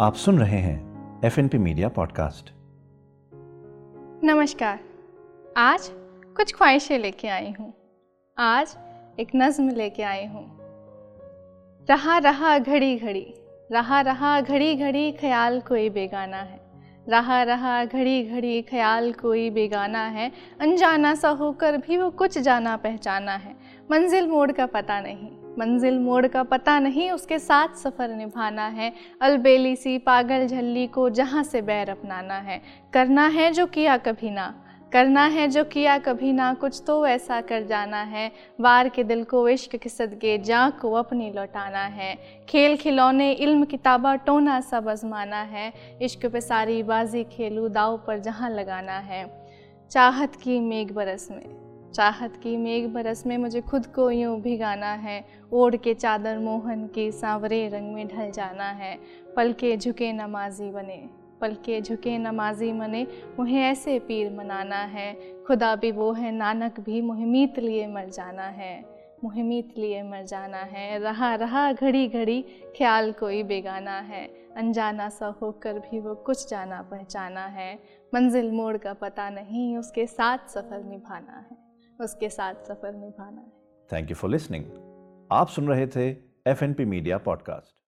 आप सुन रहे हैं F N P media podcast नमस्कार। आज कुछ ख्वाहिशें लेके आई हूँ। आज एक नज्म लेके आई हूँ। रहा रहा घड़ी घड़ी, रहा रहा घड़ी घड़ी ख्याल कोई बेगाना है। रहा रहा घड़ी घड़ी ख्याल कोई बेगाना है। अनजाना सा होकर भी वो कुछ जाना पहचाना है। मंजिल मोड़ का पता नहीं। मंजिल मोड़ का पता नहीं, उसके साथ सफ़र निभाना है। अलबेली सी पागल झल्ली को जहाँ से बैर अपनाना है। करना है जो किया कभी ना, करना है जो किया कभी ना, कुछ तो ऐसा कर जाना है। वार के दिल को इश्क के सदके जा को अपनी लौटाना है। खेल खिलौने, इल्म किताबा, टोना सब आजमाना है। इश्क पे सारी बाजी खेलू, दाव पर जहाँ लगाना है। चाहत की मेघ बरस में। चाहत की मेघ बरस में मुझे खुद को यूँ भिगाना है। ओढ़ के चादर मोहन के सांवरे रंग में ढल जाना है। पल के झुके नमाजी बने, पल के झुके नमाजी मने, मुझे ऐसे पीर मनाना है। खुदा भी वो है, नानक भी मुहमीत लिए मर जाना है। मुहमीत लिए मर जाना है। रहा रहा घड़ी घड़ी, ख्याल कोई बेगाना है। अनजाना सा होकर भी वो कुछ जाना पहचाना है। मंजिल मोड़ का पता नहीं, उसके साथ सफ़र निभाना है। उसके साथ सफ़र निभाना है। थैंक यू फॉर लिसनिंग आप सुन रहे थे F N P media podcast